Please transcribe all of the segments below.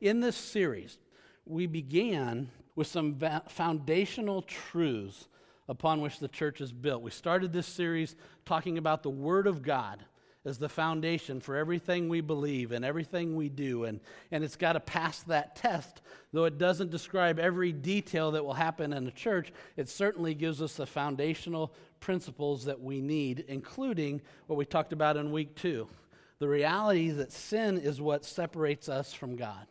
In this series, we began with some va- foundational truths upon which the church is built. We started this series talking about the Word of God as the foundation for everything we believe and everything we do. And, and it's got to pass that test. Though it doesn't describe every detail that will happen in a church, it certainly gives us the foundational principles that we need, including what we talked about in week two the reality that sin is what separates us from God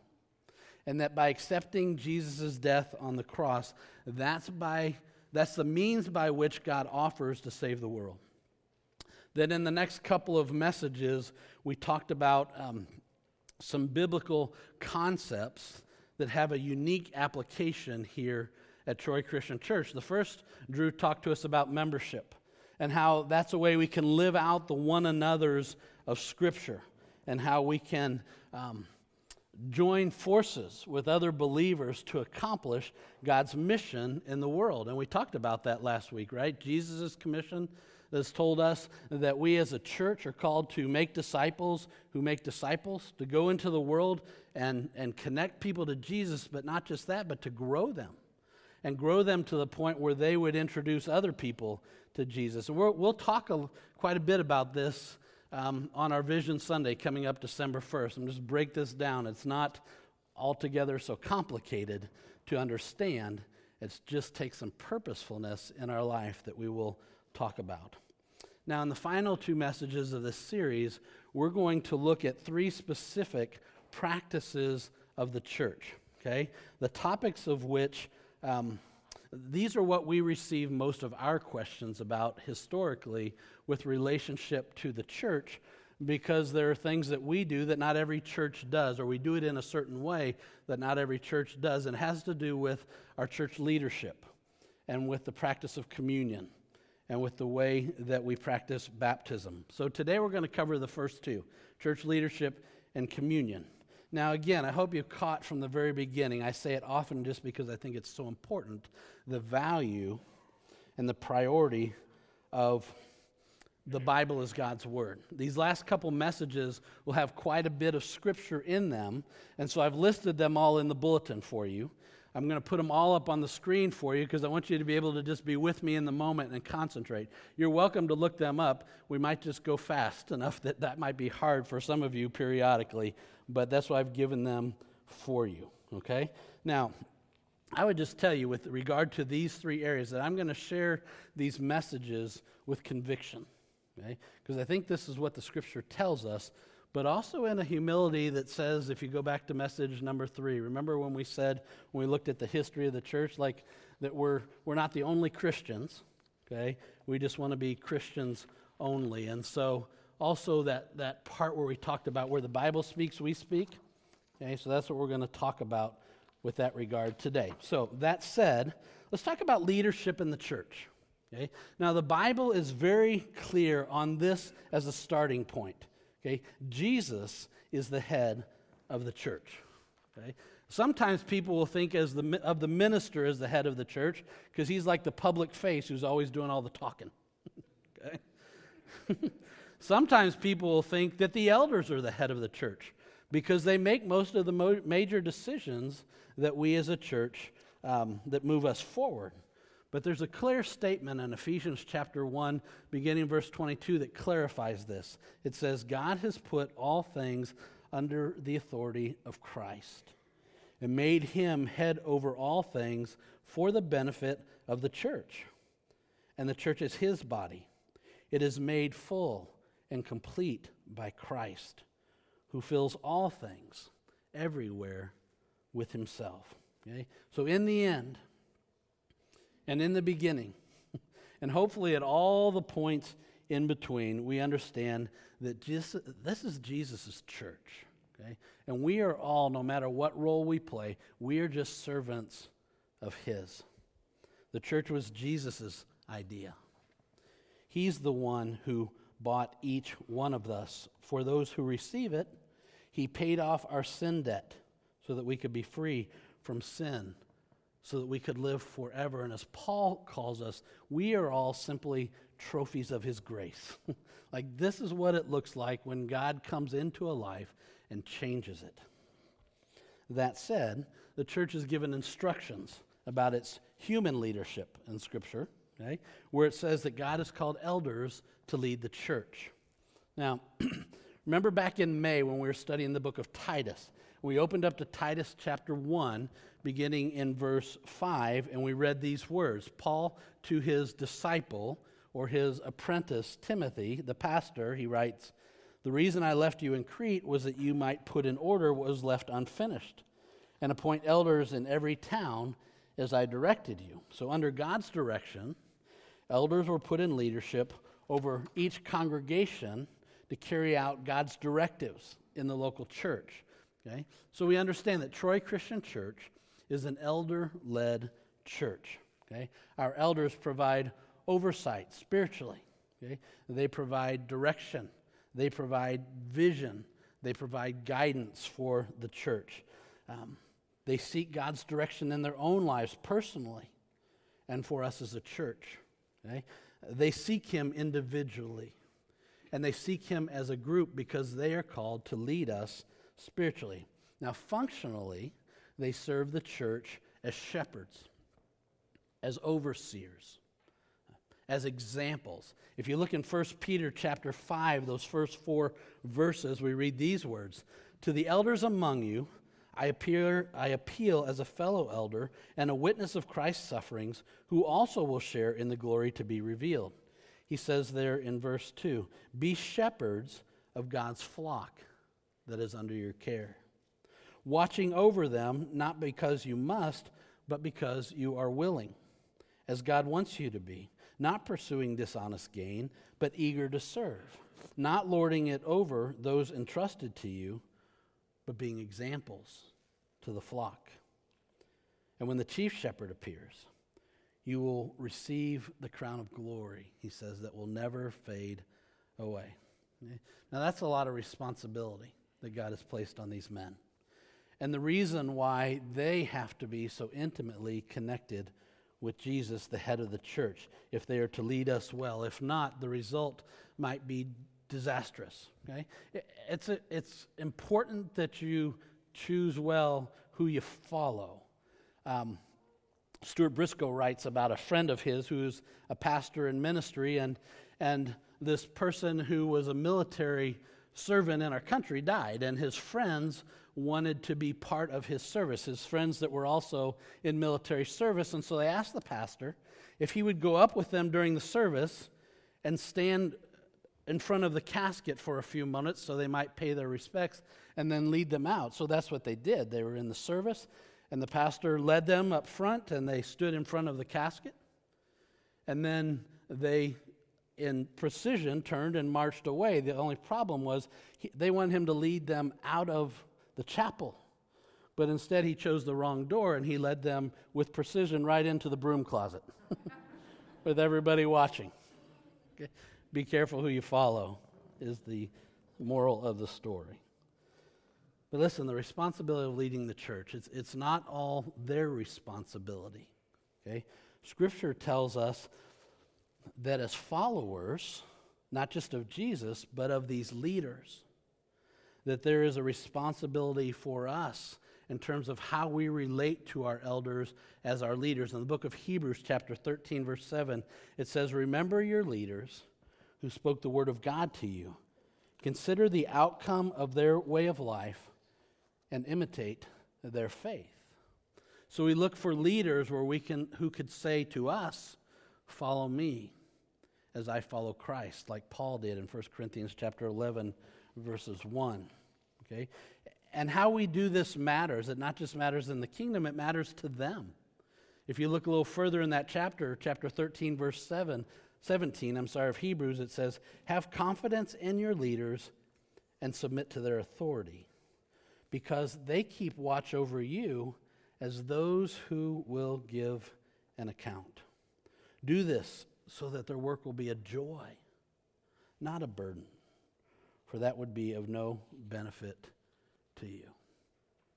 and that by accepting Jesus' death on the cross, that's, by, that's the means by which God offers to save the world. Then, in the next couple of messages, we talked about um, some biblical concepts that have a unique application here at Troy Christian Church. The first, Drew talked to us about membership and how that's a way we can live out the one another's of Scripture and how we can. Um, join forces with other believers to accomplish God's mission in the world. And we talked about that last week, right? Jesus' commission has told us that we as a church are called to make disciples who make disciples, to go into the world and, and connect people to Jesus, but not just that, but to grow them. And grow them to the point where they would introduce other people to Jesus. And we will talk a, quite a bit about this um, on our Vision Sunday coming up December 1st. I'm just break this down. It's not altogether so complicated to understand. It just takes some purposefulness in our life that we will talk about. Now, in the final two messages of this series, we're going to look at three specific practices of the church, okay? The topics of which um, these are what we receive most of our questions about historically with relationship to the church because there are things that we do that not every church does, or we do it in a certain way that not every church does, and has to do with our church leadership and with the practice of communion and with the way that we practice baptism. So today we're going to cover the first two church leadership and communion. Now, again, I hope you caught from the very beginning. I say it often just because I think it's so important the value and the priority of the Bible as God's Word. These last couple messages will have quite a bit of scripture in them, and so I've listed them all in the bulletin for you. I'm going to put them all up on the screen for you because I want you to be able to just be with me in the moment and concentrate. You're welcome to look them up. We might just go fast enough that that might be hard for some of you periodically, but that's why I've given them for you. Okay? Now, I would just tell you, with regard to these three areas, that I'm going to share these messages with conviction. Okay? Because I think this is what the scripture tells us but also in a humility that says, if you go back to message number three, remember when we said, when we looked at the history of the church, like that we're, we're not the only Christians, okay? We just want to be Christians only. And so also that, that part where we talked about where the Bible speaks, we speak, okay? So that's what we're going to talk about with that regard today. So that said, let's talk about leadership in the church. Okay? Now, the Bible is very clear on this as a starting point. Okay? Jesus is the head of the church. Okay? Sometimes people will think as the, of the minister as the head of the church because he's like the public face who's always doing all the talking. okay? Sometimes people will think that the elders are the head of the church because they make most of the mo- major decisions that we as a church um, that move us forward. But there's a clear statement in Ephesians chapter 1, beginning verse 22, that clarifies this. It says, God has put all things under the authority of Christ and made him head over all things for the benefit of the church. And the church is his body. It is made full and complete by Christ, who fills all things everywhere with himself. Okay? So, in the end, and in the beginning. and hopefully, at all the points in between, we understand that this is Jesus' church. Okay? And we are all, no matter what role we play, we are just servants of His. The church was Jesus' idea. He's the one who bought each one of us. For those who receive it, He paid off our sin debt so that we could be free from sin so that we could live forever. And as Paul calls us, we are all simply trophies of his grace. like, this is what it looks like when God comes into a life and changes it. That said, the church is given instructions about its human leadership in Scripture, okay, where it says that God has called elders to lead the church. Now, remember back in May when we were studying the book of Titus, we opened up to Titus chapter 1, beginning in verse 5, and we read these words Paul to his disciple or his apprentice Timothy, the pastor, he writes, The reason I left you in Crete was that you might put in order what was left unfinished and appoint elders in every town as I directed you. So, under God's direction, elders were put in leadership over each congregation to carry out God's directives in the local church. Okay? So we understand that Troy Christian Church is an elder led church. Okay? Our elders provide oversight spiritually. Okay? They provide direction, they provide vision, they provide guidance for the church. Um, they seek God's direction in their own lives personally and for us as a church. Okay? They seek Him individually and they seek Him as a group because they are called to lead us spiritually. Now, functionally, they serve the church as shepherds, as overseers, as examples. If you look in 1 Peter chapter 5, those first four verses, we read these words To the elders among you, I, appear, I appeal as a fellow elder and a witness of Christ's sufferings, who also will share in the glory to be revealed. He says there in verse 2 Be shepherds of God's flock that is under your care, watching over them, not because you must, but because you are willing, as God wants you to be, not pursuing dishonest gain, but eager to serve, not lording it over those entrusted to you, but being examples to the flock. And when the chief shepherd appears, you will receive the crown of glory, he says, that will never fade away. Now, that's a lot of responsibility that God has placed on these men. And the reason why they have to be so intimately connected with Jesus, the head of the church, if they are to lead us well. If not, the result might be disastrous. Okay? It's, a, it's important that you choose well who you follow. Um, Stuart Briscoe writes about a friend of his who's a pastor in ministry, and, and this person who was a military servant in our country died, and his friends wanted to be part of his service, his friends that were also in military service. And so they asked the pastor if he would go up with them during the service and stand in front of the casket for a few minutes so they might pay their respects and then lead them out. So that's what they did. They were in the service, and the pastor led them up front, and they stood in front of the casket. And then they in precision, turned and marched away. The only problem was he, they wanted him to lead them out of the chapel. But instead, he chose the wrong door and he led them with precision right into the broom closet with everybody watching. Okay? Be careful who you follow, is the moral of the story. But listen, the responsibility of leading the church, it's, it's not all their responsibility. Okay? Scripture tells us that as followers, not just of Jesus, but of these leaders, that there is a responsibility for us in terms of how we relate to our elders as our leaders. In the book of Hebrews, chapter 13, verse 7, it says, Remember your leaders who spoke the word of God to you. Consider the outcome of their way of life and imitate their faith. So we look for leaders where we can, who could say to us, Follow me as I follow Christ, like Paul did in 1 Corinthians chapter 11, verses 1. Okay? And how we do this matters. It not just matters in the kingdom, it matters to them. If you look a little further in that chapter, chapter 13, verse 7, 17, I'm sorry, of Hebrews, it says, Have confidence in your leaders and submit to their authority, because they keep watch over you as those who will give an account. Do this so that their work will be a joy, not a burden, for that would be of no benefit to you.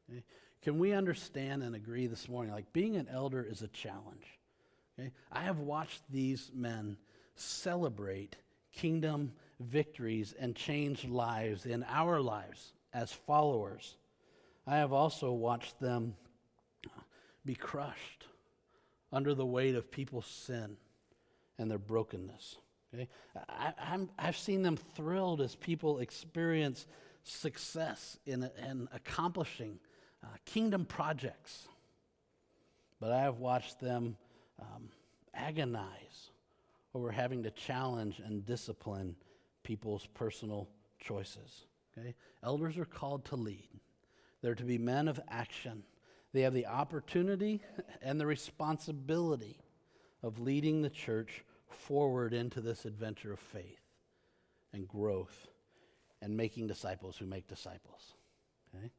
Okay? Can we understand and agree this morning? Like being an elder is a challenge. Okay? I have watched these men celebrate kingdom victories and change lives in our lives as followers. I have also watched them be crushed under the weight of people's sin and their brokenness. Okay? I, have seen them thrilled as people experience success in, in accomplishing uh, kingdom projects. But I have watched them um, agonize over having to challenge and discipline people's personal choices. Okay? Elders are called to lead, they're to be men of action. They have the opportunity and the responsibility of leading the church forward into this adventure of faith and growth and making disciples who make disciples. Okay?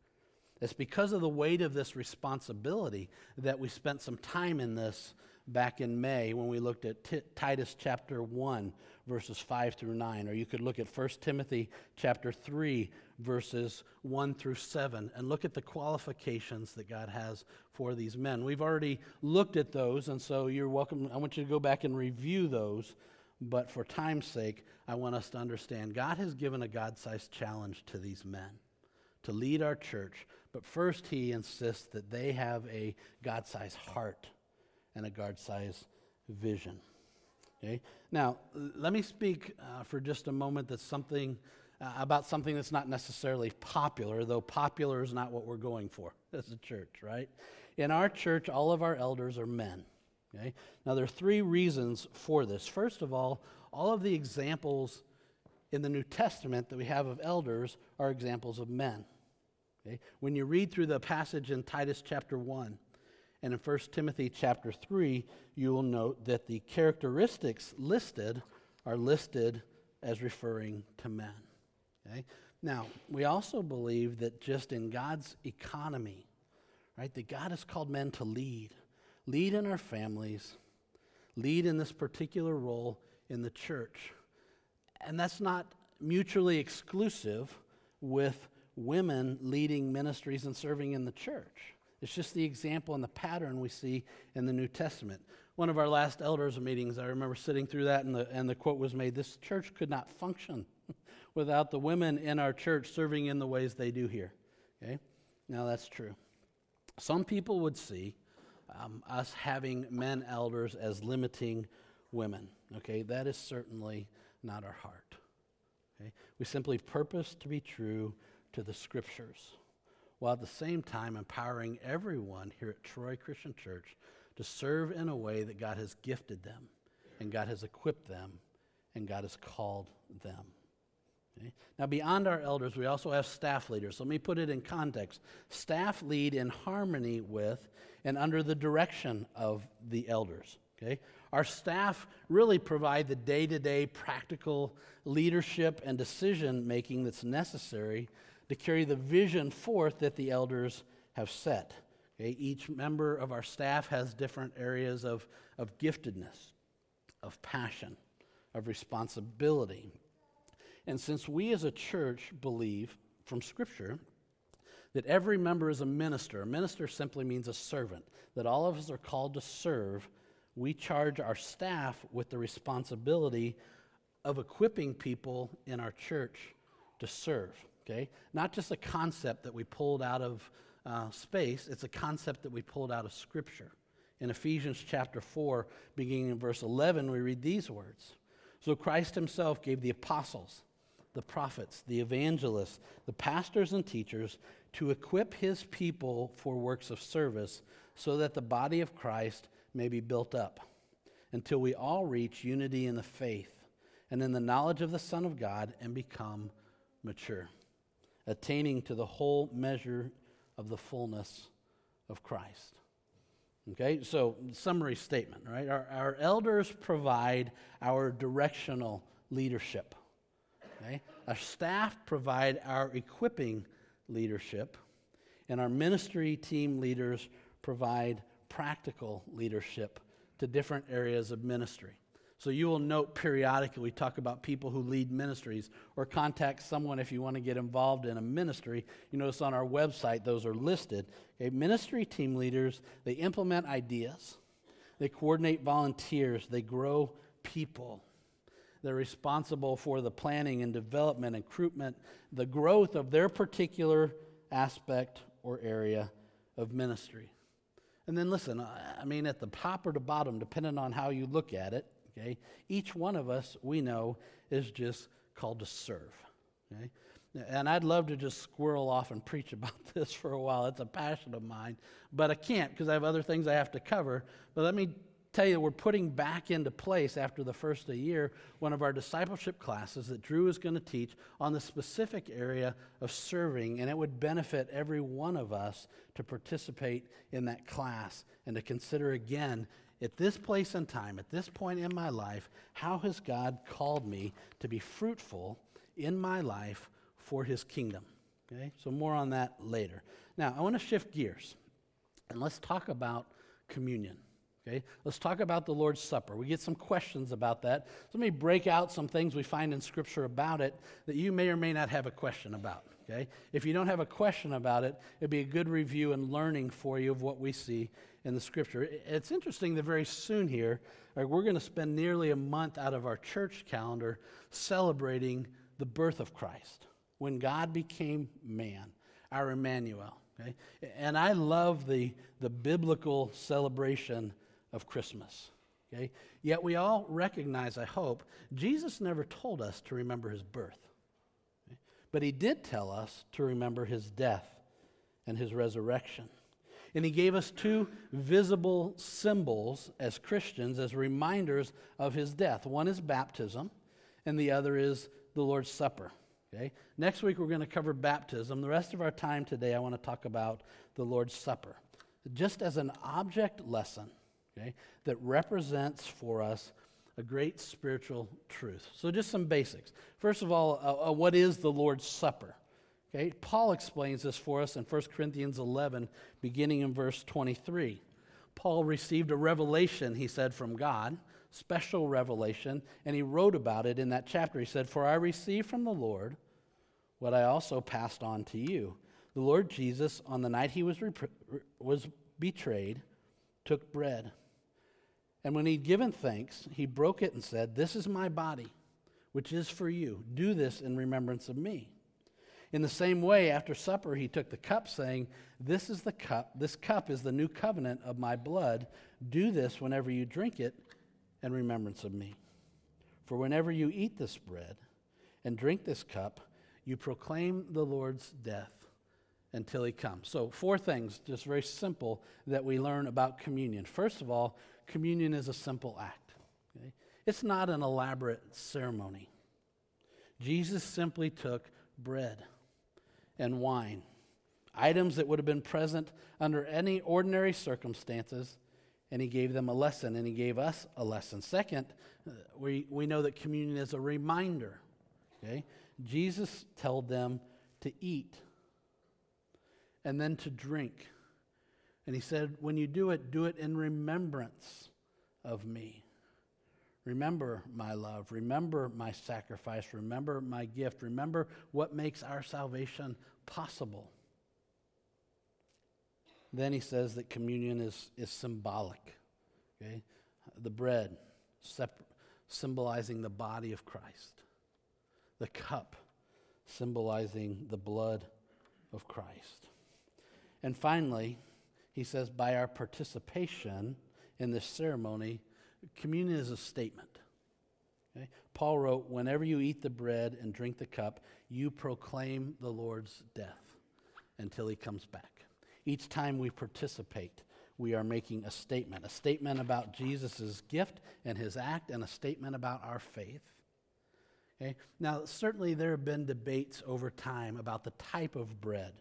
It's because of the weight of this responsibility that we spent some time in this back in May when we looked at T- Titus chapter 1 verses 5 through 9 or you could look at 1 Timothy chapter 3 verses 1 through 7 and look at the qualifications that God has for these men. We've already looked at those and so you're welcome I want you to go back and review those but for time's sake I want us to understand God has given a God-sized challenge to these men to lead our church but first, he insists that they have a God sized heart and a God sized vision. Okay? Now, let me speak uh, for just a moment that's something, uh, about something that's not necessarily popular, though popular is not what we're going for as a church, right? In our church, all of our elders are men. Okay? Now, there are three reasons for this. First of all, all of the examples in the New Testament that we have of elders are examples of men. Okay? When you read through the passage in Titus chapter 1 and in 1 Timothy chapter 3, you will note that the characteristics listed are listed as referring to men. Okay? Now, we also believe that just in God's economy, right, that God has called men to lead, lead in our families, lead in this particular role in the church. And that's not mutually exclusive with women leading ministries and serving in the church. It's just the example and the pattern we see in the New Testament. One of our last elders meetings, I remember sitting through that, and the, and the quote was made this church could not function without the women in our church serving in the ways they do here. Okay? Now, that's true. Some people would see um, us having men elders as limiting women. Okay? That is certainly not our heart. Okay? We simply purpose to be true to the scriptures, while at the same time empowering everyone here at Troy Christian Church to serve in a way that God has gifted them, and God has equipped them, and God has called them. Okay? Now, beyond our elders, we also have staff leaders. Let me put it in context. Staff lead in harmony with and under the direction of the elders. Okay? Our staff really provide the day to day practical leadership and decision making that's necessary to carry the vision forth that the elders have set. Okay? Each member of our staff has different areas of, of giftedness, of passion, of responsibility. And since we as a church believe from Scripture that every member is a minister, a minister simply means a servant, that all of us are called to serve, we charge our staff with the responsibility of equipping people in our church to serve okay? Not just a concept that we pulled out of uh, space, it's a concept that we pulled out of Scripture. In Ephesians chapter 4, beginning in verse 11, we read these words So Christ himself gave the apostles, the prophets, the evangelists, the pastors, and teachers to equip his people for works of service so that the body of Christ may be built up until we all reach unity in the faith and in the knowledge of the Son of God and become mature attaining to the whole measure of the fullness of Christ. Okay, so summary statement, right? Our, our elders provide our directional leadership. Okay? Our staff provide our equipping leadership, and our ministry team leaders provide practical leadership to different areas of ministry. So you will note periodically we talk about people who lead ministries or contact someone if you want to get involved in a ministry. You notice on our website those are listed. Ministry team leaders, they implement ideas. They coordinate volunteers, they grow okay, each one of us, we know, is just called to serve. Okay? And I'd love to just squirrel off and preach about this for a while. It's a passion of mine, but I can't because I have other things I have to cover. But let me tell you, we're putting back into place after the first of the year one of our discipleship classes that Drew is going to teach on the specific area of serving, and it would benefit every one of us to participate in that class and to consider again at this place and time, at this point in my life, how has God called me to be fruitful in my life for his kingdom? Okay, so more on that later. Now, I want to shift gears and let's talk about communion. Okay, let's talk about the Lord's Supper. We get some questions about that. So let me break out some things we find in Scripture about it that you may or may not have a question about. Okay, if you don't have a question about it, it'd be a good review and learning for you of what we see in the Scripture. It's interesting that very soon here, we're going to spend nearly a month out of our church calendar celebrating the birth of Christ when God became man, our Emmanuel. Okay? And I love the, the biblical celebration of Christmas. Okay? Yet we all recognize, I hope, Jesus never told us to remember his birth. Okay? But he did tell us to remember his death and his resurrection. And he gave us two visible symbols as Christians, as reminders of his death. One is baptism, and the other is the Lord's Supper. Okay? Next week, we're going to cover baptism. The rest of our time today, I want to talk about the Lord's Supper. Just as an object lesson okay, that represents for us a great spiritual truth. So, just some basics. First of all, uh, uh, what is the Lord's Supper? Okay, Paul explains this for us in 1 Corinthians 11, beginning in verse 23. Paul received a revelation, he said, from God, special revelation, and he wrote about it in that chapter. He said, For I received from the Lord what I also passed on to you. The Lord Jesus, on the night he was, was betrayed, took bread. And when he'd given thanks, he broke it and said, This is my body, which is for you. Do this in remembrance of me. In the same way, after supper, he took the cup, saying, This is the cup, this cup is the new covenant of my blood. Do this whenever you drink it in remembrance of me. For whenever you eat this bread and drink this cup, you proclaim the Lord's death until he comes. So, four things, just very simple, that we learn about communion. First of all, communion is a simple act. Okay? It's not an elaborate ceremony. Jesus simply took bread and wine, items that would have been present under any ordinary circumstances, and he gave them a lesson, and he gave us a lesson. Second, uh, we, we know that communion is a reminder. Okay? Jesus told them to eat and then to drink. And he said, When you do it, do it in remembrance of me. Remember my love. Remember my sacrifice. Remember my gift. Remember what makes our salvation possible. Then he says that communion is, is symbolic. Okay? The bread, symbolizing the body of Christ, the cup, symbolizing the blood of Christ. And finally, he says, by our participation in this ceremony, communion is a statement. Okay? Paul wrote, Whenever you eat the bread and drink the cup, you proclaim the Lord's death until he comes back. Each time we participate, we are making a statement a statement about Jesus' gift and his act, and a statement about our faith. Okay? Now, certainly there have been debates over time about the type of bread,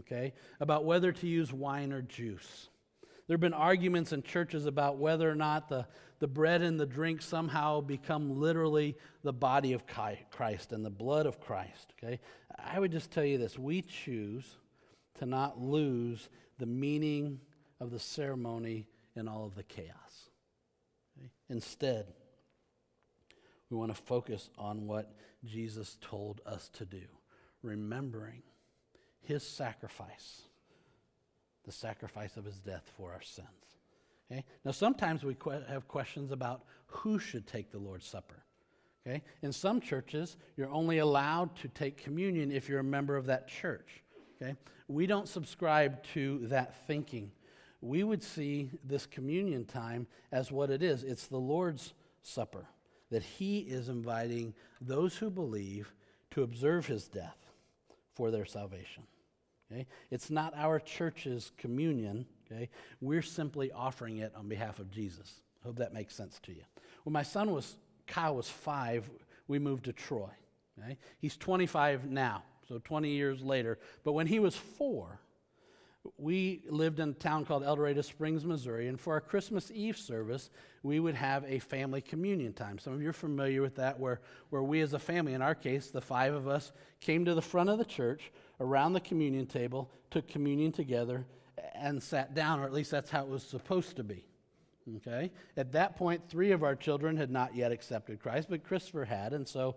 okay? About whether to use wine or juice. There have been arguments in churches about whether or not the, the bread and the drink somehow become literally the body of Christ and the blood of Christ. Okay? I would just tell you this we choose to not lose the meaning of the ceremony in all of the chaos. Okay? Instead, we want to focus on what Jesus told us to do, remembering his sacrifice the sacrifice of his death for our sins. Okay? Now, sometimes we que- have questions about who should take the Lord's Supper. Okay? In some churches, you're only allowed to take communion if you're a member of that church. Okay? We don't subscribe to that thinking. We would see this communion time as what it is it's the Lord's Supper, that He is inviting those who believe to observe His death for their salvation. Okay? It's not our church's communion. Okay? We're simply offering it on behalf of Jesus. I hope that makes sense to you. When my son was, Kyle was five, we moved to Troy. Okay? He's 25 now so 20 years later. But when he was four, we lived in a town called El Dorado Springs, Missouri, and for our Christmas Eve service, we would have a family communion time. Some of you are familiar with that, where, where we as a family, in our case, the five of us, came to the front of the church around the communion table, took communion together, and sat down, or at least that's how it was supposed to be. Okay? At that point, three of our children had not yet accepted Christ, but Christopher had, and so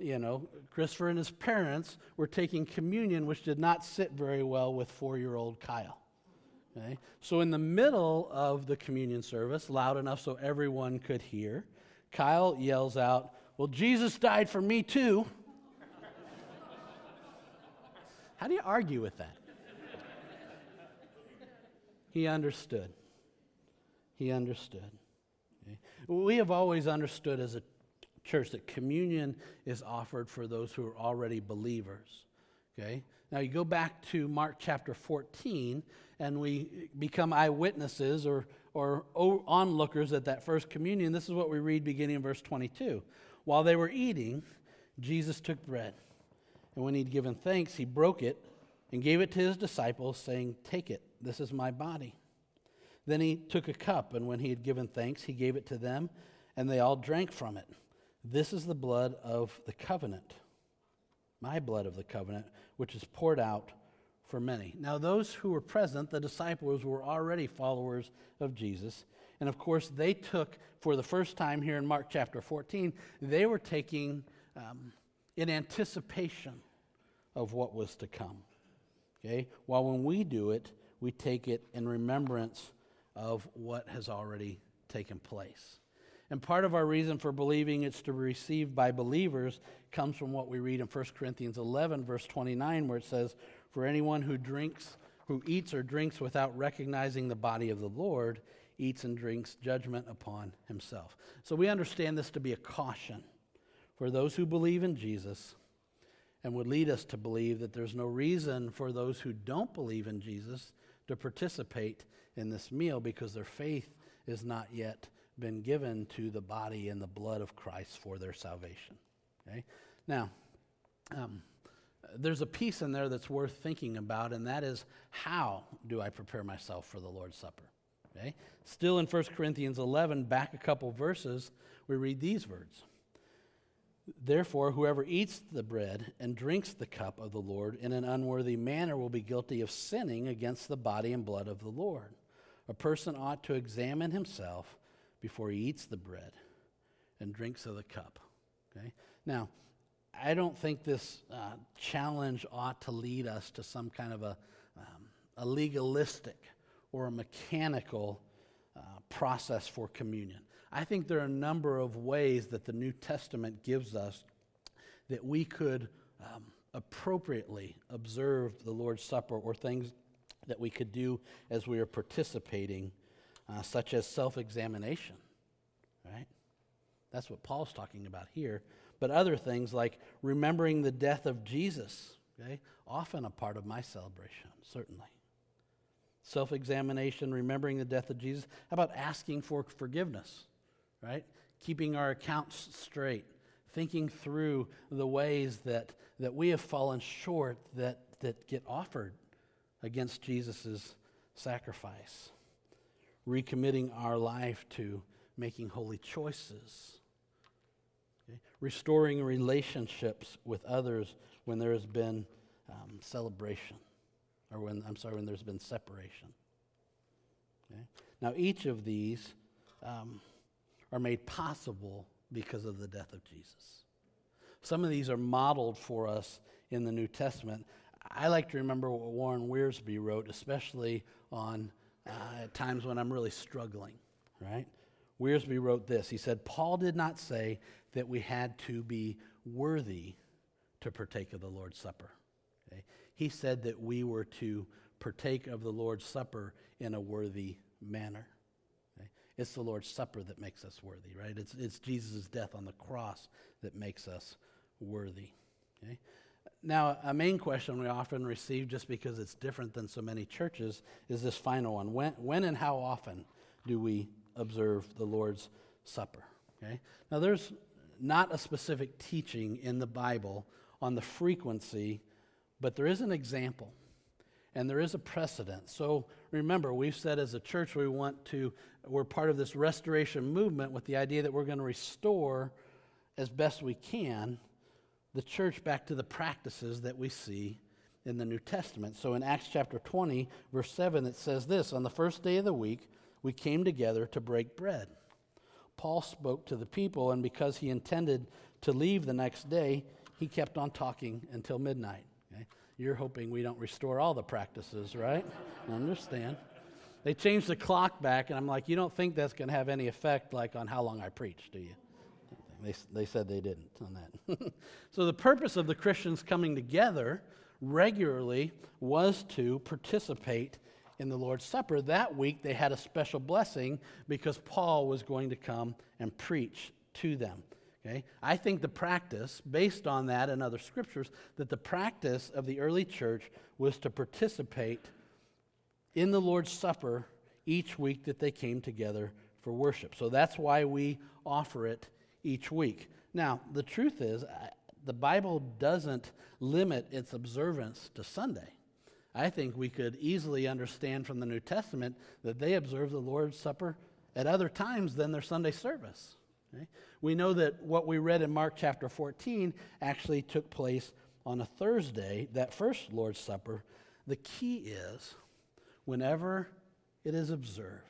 you know, Christopher and his parents were taking communion, which did not sit very well with four year old Kyle. Okay? So, in the middle of the communion service, loud enough so everyone could hear, Kyle yells out, Well, Jesus died for me too. How do you argue with that? He understood. He understood. Okay? We have always understood as a church that communion is offered for those who are already believers. Okay? Now you go back to Mark chapter 14, and we become eyewitnesses or, or onlookers at that first communion. This is what we read beginning in verse 22. While they were eating, Jesus took bread, and when he'd given thanks, he broke it and gave it to his disciples, saying, Take it, this is my body. Then he took a cup, and when he had given thanks, he gave it to them, and they all drank from it. This is the blood of the covenant, my blood of the covenant, which is poured out for many. Now, those who were present, the disciples, were already followers of Jesus. And of course, they took, for the first time here in Mark chapter 14, they were taking um, in anticipation of what was to come. Okay? While when we do it, we take it in remembrance of what has already taken place. And part of our reason for believing it's to be received by believers comes from what we read in 1 Corinthians 11, verse 29, where it says, For anyone who drinks, who eats or drinks without recognizing the body of the Lord, eats and drinks judgment upon himself. So we understand this to be a caution for those who believe in Jesus and would lead us to believe that there's no reason for those who don't believe in Jesus to participate in this meal because their faith is not yet been given to the body and the blood of Christ for their salvation. Okay? Now, um, there's a piece in there that's worth thinking about, and that is how do I prepare myself for the Lord's Supper? Okay? Still in 1 Corinthians 11, back a couple verses, we read these words. Therefore, whoever eats the bread and drinks the cup of the Lord in an unworthy manner will be guilty of sinning against the body and blood of the Lord. A person ought to examine himself before he eats the bread and drinks of the cup. Okay? Now, I don't think this uh, challenge ought to lead us to some kind of a, um, a legalistic or a mechanical uh, process for communion. I think there are a number of ways that the New Testament gives us that we could um, appropriately observe the Lord's Supper or things that we could do as we are participating uh, such as self examination, right? That's what Paul's talking about here. But other things like remembering the death of Jesus, okay? Often a part of my celebration, certainly. Self examination, remembering the death of Jesus. How about asking for forgiveness, right? Keeping our accounts straight, thinking through the ways that, that we have fallen short that, that get offered against Jesus' sacrifice recommitting our life to making holy choices, okay? restoring relationships with others when there has been um, celebration, or when, I'm sorry, when there's been separation. Okay? Now, each of these um, are made possible because of the death of Jesus. Some of these are modeled for us in the New Testament. I like to remember what Warren Wiersbe wrote, especially on uh, at times when I'm really struggling, right? Wiersbe wrote this. He said, Paul did not say that we had to be worthy to partake of the Lord's Supper. Okay? He said that we were to partake of the Lord's Supper in a worthy manner. Okay? It's the Lord's Supper that makes us worthy, right? It's, it's Jesus' death on the cross that makes us worthy. Okay? Now, a main question we often receive, just because it's different than so many churches, is this final one. When, when and how often do we observe the Lord's Supper? Okay? Now, there's not a specific teaching in the Bible on the frequency, but there is an example and there is a precedent. So remember, we've said as a church we want to, we're part of this restoration movement with the idea that we're going to restore as best we can the church back to the practices that we see in the New Testament. So in Acts chapter 20, verse 7, it says this On the first day of the week, we came together to break bread. Paul spoke to the people, and because he intended to leave the next day, he kept on talking until midnight. Okay? You're hoping we don't restore all the practices, right? I understand. They changed the clock back, and I'm like, you don't think that's going to have any effect, like on how long I preach, do you? They, they said they didn't on that. so, the purpose of the Christians coming together regularly was to participate in the Lord's Supper. That week, they had a special blessing because Paul was going to come and preach to them. Okay? I think the practice, based on that and other scriptures, that the practice of the early church was to participate in the Lord's Supper each week that they came together for worship. So that's why we offer it each week. Now, the truth is, the Bible doesn't limit its observance to Sunday. I think we could easily understand from the New Testament that they observe the Lord's Supper at other times than their Sunday service. Okay? We know that what we read in Mark chapter 14 actually took place on a Thursday, that first Lord's Supper. The key is whenever it is observed,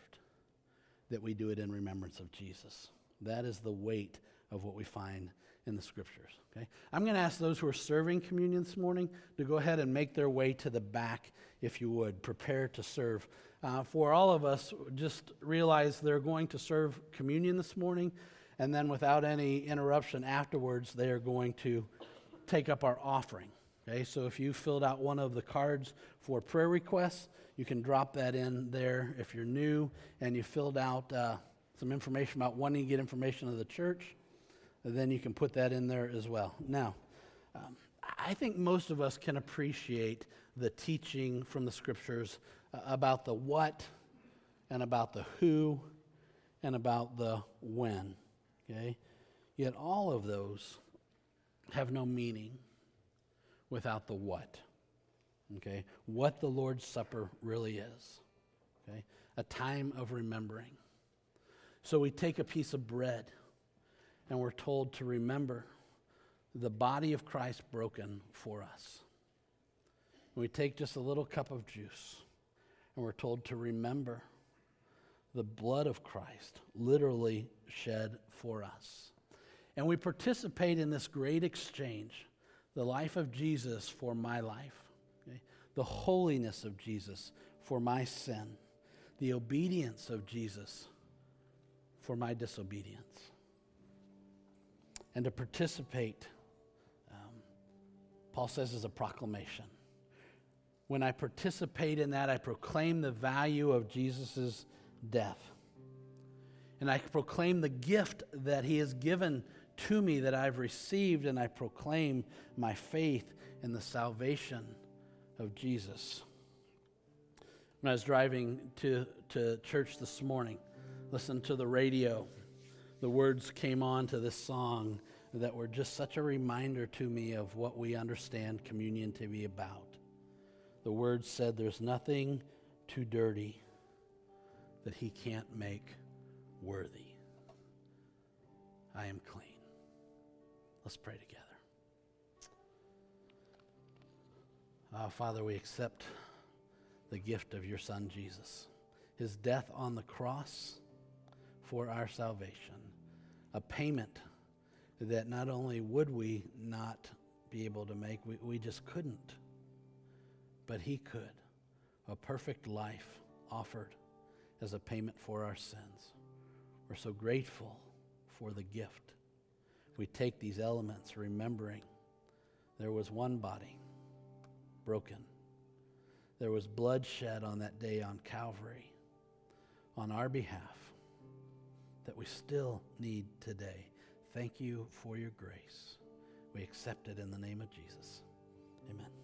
that we do it in remembrance of Jesus. That is the weight of what we find in the scriptures. Okay? I'm going to ask those who are serving communion this morning to go ahead and make their way to the back, if you would. Prepare to serve. Uh, for all of us, just realize they're going to serve communion this morning, and then without any interruption afterwards, they are going to take up our offering. Okay, so if you filled out one of the cards for prayer requests, you can drop that in there. If you're new and you filled out uh, some information about wanting to get information of the church, then you can put that in there as well. Now, um, I think most of us can appreciate the teaching from the scriptures uh, about the what and about the who and about the when. Okay? Yet all of those have no meaning without the what. Okay? What the Lord's Supper really is. Okay? A time of remembering. So we take a piece of bread and we're told to remember the body of Christ broken for us. we take just a little cup of juice and we're told to remember the blood of Christ literally shed for us. And we participate in this great exchange the life of Jesus for my life, okay? the holiness of Jesus for my sin, the obedience of Jesus for my disobedience and to participate, um, Paul says, is a proclamation. When I participate in that, I proclaim the value of Jesus' death. And I proclaim the gift that he has given to me that I've received, and I proclaim my faith in the salvation of Jesus. When I was driving to, to church this morning, listened to the radio the words came on to this song that were just such a reminder to me of what we understand communion to be about. The words said, There's nothing too dirty that he can't make worthy. I am clean. Let's pray together. Uh, Father, we accept the gift of your Son, Jesus, his death on the cross for our salvation a payment that not only would we not be able to make, we, we just couldn't, but He could. A perfect life offered as a payment for our sins. We're so grateful for the gift. We take these elements, remembering there was one body, broken. There was bloodshed on that day on Calvary on our behalf that we still need today. Thank you for your grace. We accept it in the name of Jesus. Amen.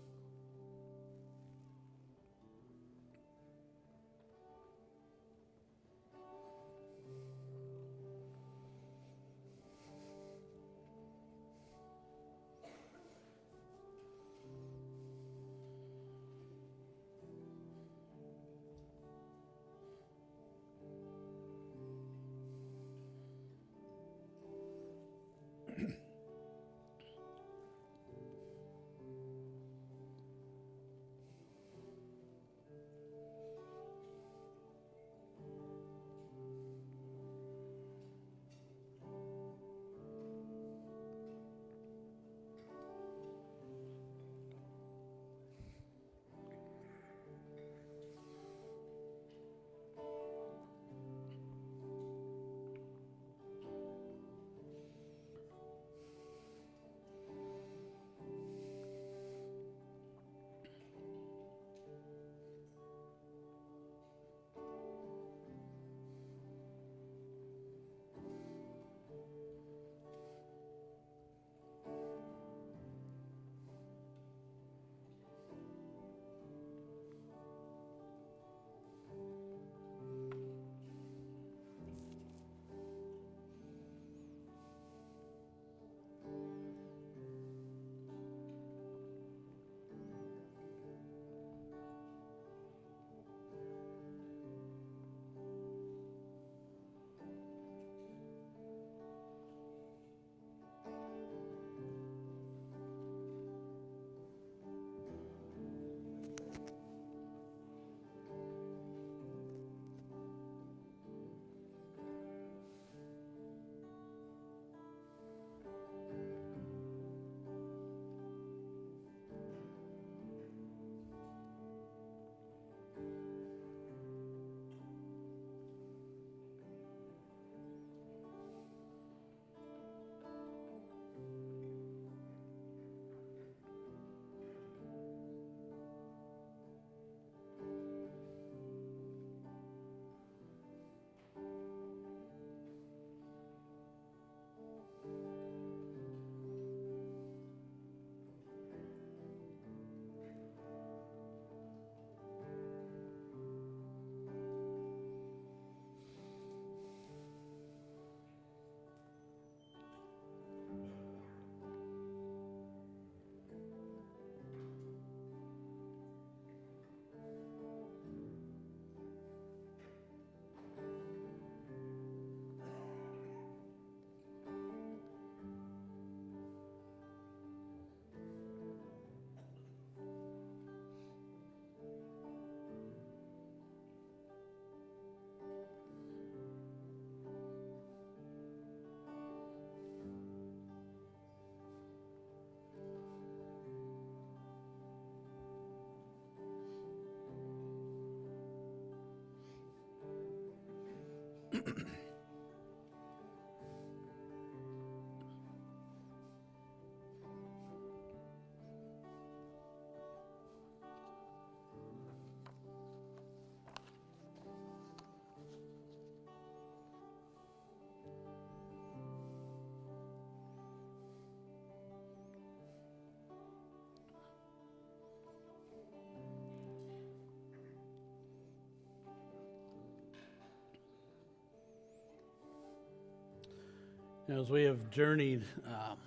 As we have journeyed um,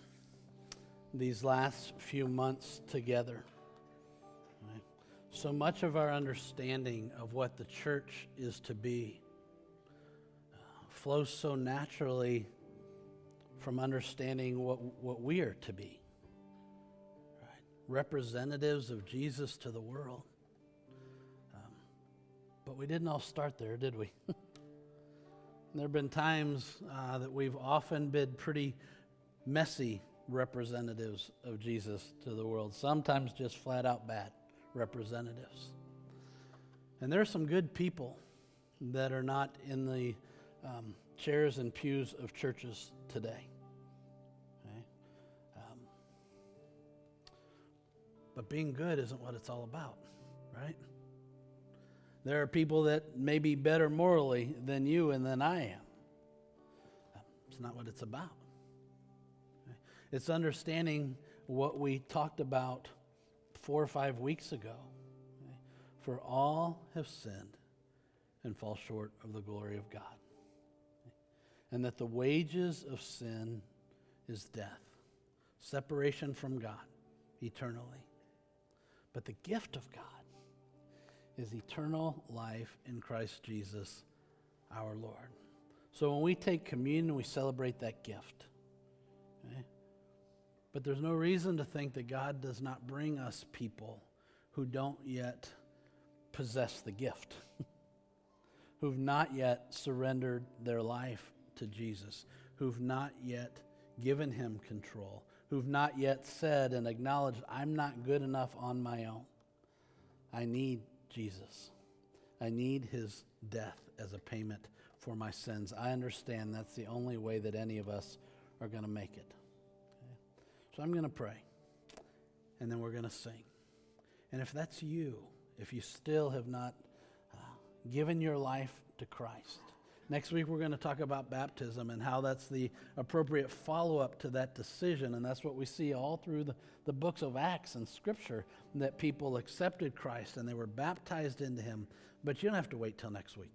these last few months together, right, so much of our understanding of what the church is to be uh, flows so naturally from understanding what, what we are to be right? representatives of Jesus to the world. Um, but we didn't all start there, did we? There have been times uh, that we've often been pretty messy representatives of Jesus to the world, sometimes just flat out bad representatives. And there are some good people that are not in the um, chairs and pews of churches today. Okay? Um, But being good isn't what it's all about, right? There are people that may be better morally than you and than I am. It's not what it's about. It's understanding what we talked about four or five weeks ago. For all have sinned and fall short of the glory of God. And that the wages of sin is death, separation from God eternally. But the gift of God is eternal life in Christ Jesus our Lord. So when we take communion, we celebrate that gift. Okay? But there's no reason to think that God does not bring us people who don't yet possess the gift, who've not yet surrendered their life to Jesus, who've not yet given him control, who've not yet said and acknowledged, I'm not good enough on my own. I need Jesus. I need his death as a payment for my sins. I understand that's the only way that any of us are going to make it. Okay? So I'm going to pray, and then we're going to sing. And if that's you, if you still have not uh, given your life to Christ, Next week, we're going to talk about baptism and how that's the appropriate follow up to that decision. And that's what we see all through the, the books of Acts and Scripture that people accepted Christ and they were baptized into Him. But you don't have to wait till next week.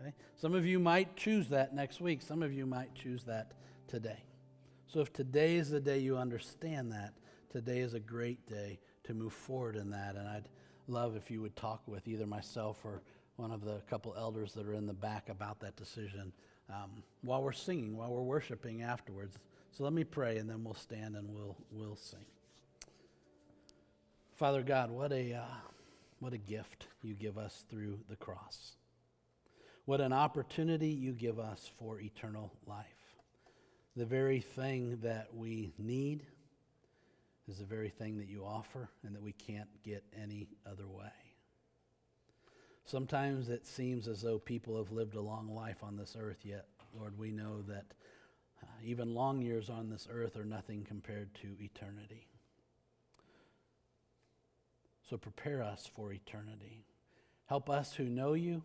Okay? Some of you might choose that next week, some of you might choose that today. So if today is the day you understand that, today is a great day to move forward in that. And I'd love if you would talk with either myself or one of the couple elders that are in the back about that decision um, while we're singing, while we're worshiping afterwards. So let me pray, and then we'll stand and we'll we'll sing. Father God, what a uh, what a gift you give us through the cross. What an opportunity you give us for eternal life. The very thing that we need is the very thing that you offer and that we can't get any other way. Sometimes it seems as though people have lived a long life on this earth, yet, Lord, we know that uh, even long years on this earth are nothing compared to eternity. So prepare us for eternity. Help us who know you,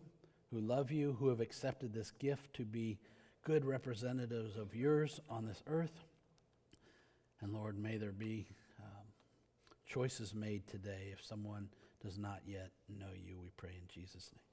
who love you, who have accepted this gift to be good representatives of yours on this earth. And Lord, may there be um, choices made today if someone does not yet know you. We pray in Jesus' name.